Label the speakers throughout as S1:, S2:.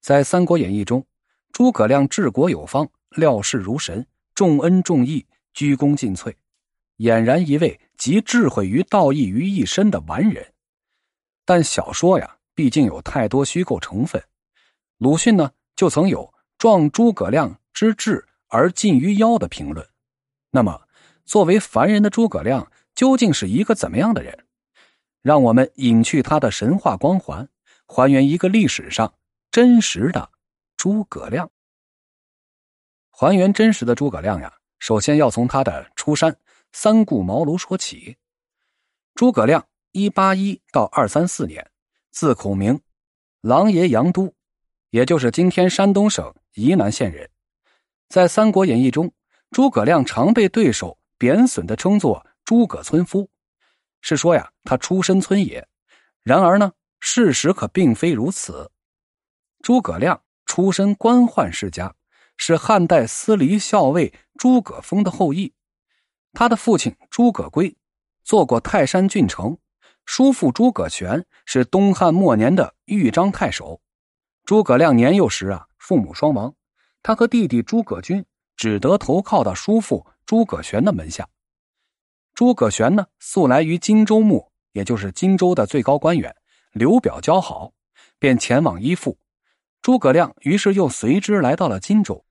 S1: 在《三国演义》中，诸葛亮治国有方，料事如神，重恩重义，鞠躬尽瘁，俨然一位集智慧与道义于一身的完人。但小说呀，毕竟有太多虚构成分。鲁迅呢，就曾有“壮诸葛亮之智而近于妖”的评论。那么，作为凡人的诸葛亮，究竟是一个怎么样的人？让我们隐去他的神话光环，还原一个历史上。真实的诸葛亮，还原真实的诸葛亮呀，首先要从他的出山三顾茅庐说起。诸葛亮一八一到二三四年，字孔明，琅琊阳都，也就是今天山东省沂南县人。在《三国演义》中，诸葛亮常被对手贬损的称作“诸葛村夫”，是说呀他出身村野。然而呢，事实可并非如此。诸葛亮出身官宦世家，是汉代司隶校尉诸葛丰的后裔。他的父亲诸葛圭做过泰山郡丞，叔父诸葛玄是东汉末年的豫章太守。诸葛亮年幼时啊，父母双亡，他和弟弟诸葛均只得投靠到叔父诸葛玄的门下。诸葛玄呢，素来与荆州牧，也就是荆州的最高官员刘表交好，便前往依附。诸葛亮于是又随之来到了荆州。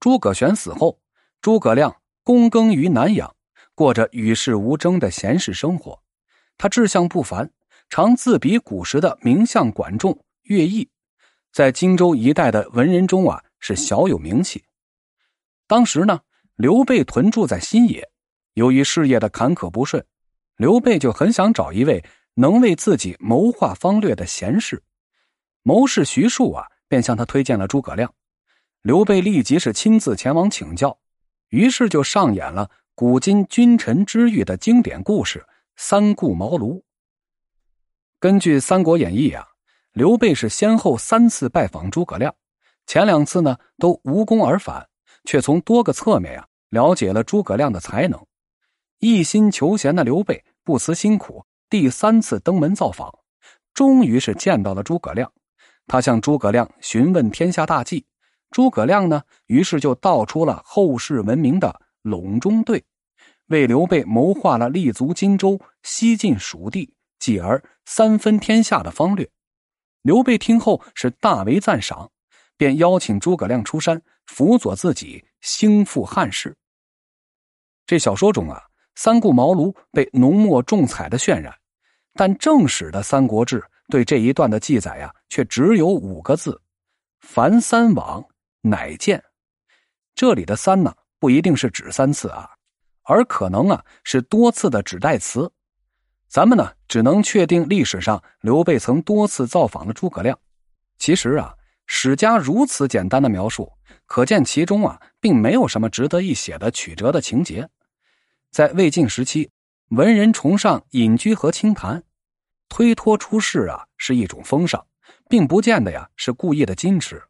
S1: 诸葛玄死后，诸葛亮躬耕于南阳，过着与世无争的闲适生活。他志向不凡，常自比古时的名相管仲、乐毅，在荆州一带的文人中啊是小有名气。当时呢，刘备屯驻在新野，由于事业的坎坷不顺，刘备就很想找一位能为自己谋划方略的贤士。谋士徐庶啊。便向他推荐了诸葛亮，刘备立即是亲自前往请教，于是就上演了古今君臣之遇的经典故事——三顾茅庐。根据《三国演义》啊，刘备是先后三次拜访诸葛亮，前两次呢都无功而返，却从多个侧面呀了解了诸葛亮的才能。一心求贤的刘备不辞辛苦，第三次登门造访，终于是见到了诸葛亮。他向诸葛亮询问天下大计，诸葛亮呢，于是就道出了后世闻名的隆中对，为刘备谋划了立足荆州、西进蜀地，继而三分天下的方略。刘备听后是大为赞赏，便邀请诸葛亮出山辅佐自己兴复汉室。这小说中啊，三顾茅庐被浓墨重彩的渲染，但正史的《三国志》。对这一段的记载呀，却只有五个字：“凡三往，乃见。”这里的“三”呢，不一定是指三次啊，而可能啊是多次的指代词。咱们呢，只能确定历史上刘备曾多次造访了诸葛亮。其实啊，史家如此简单的描述，可见其中啊，并没有什么值得一写的曲折的情节。在魏晋时期，文人崇尚隐居和清谈。推脱出世啊，是一种风尚，并不见得呀是故意的矜持，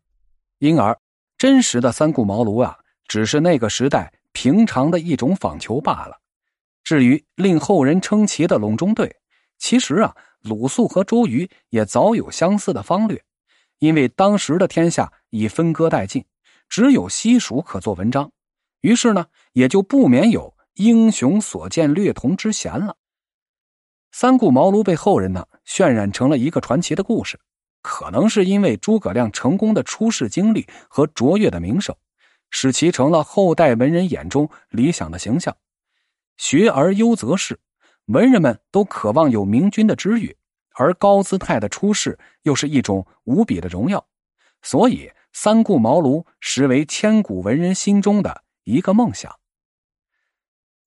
S1: 因而真实的三顾茅庐啊，只是那个时代平常的一种访求罢了。至于令后人称奇的隆中对，其实啊，鲁肃和周瑜也早有相似的方略，因为当时的天下已分割殆尽，只有西蜀可做文章，于是呢，也就不免有英雄所见略同之嫌了。三顾茅庐被后人呢渲染成了一个传奇的故事，可能是因为诸葛亮成功的出世经历和卓越的名声，使其成了后代文人眼中理想的形象。学而优则仕，文人们都渴望有明君的知遇，而高姿态的出世又是一种无比的荣耀，所以三顾茅庐实为千古文人心中的一个梦想。《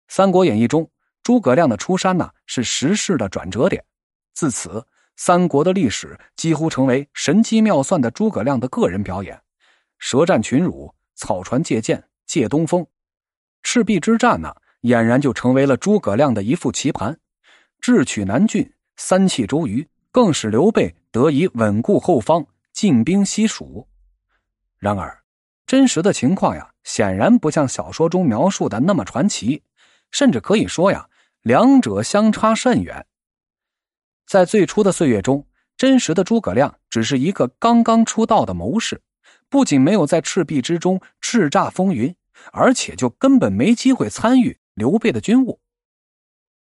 S1: 三国演义》中。诸葛亮的出山呢，是时势的转折点。自此，三国的历史几乎成为神机妙算的诸葛亮的个人表演。舌战群儒，草船借箭，借东风，赤壁之战呢，俨然就成为了诸葛亮的一副棋盘。智取南郡，三气周瑜，更使刘备得以稳固后方，进兵西蜀。然而，真实的情况呀，显然不像小说中描述的那么传奇，甚至可以说呀。两者相差甚远。在最初的岁月中，真实的诸葛亮只是一个刚刚出道的谋士，不仅没有在赤壁之中叱咤风云，而且就根本没机会参与刘备的军务。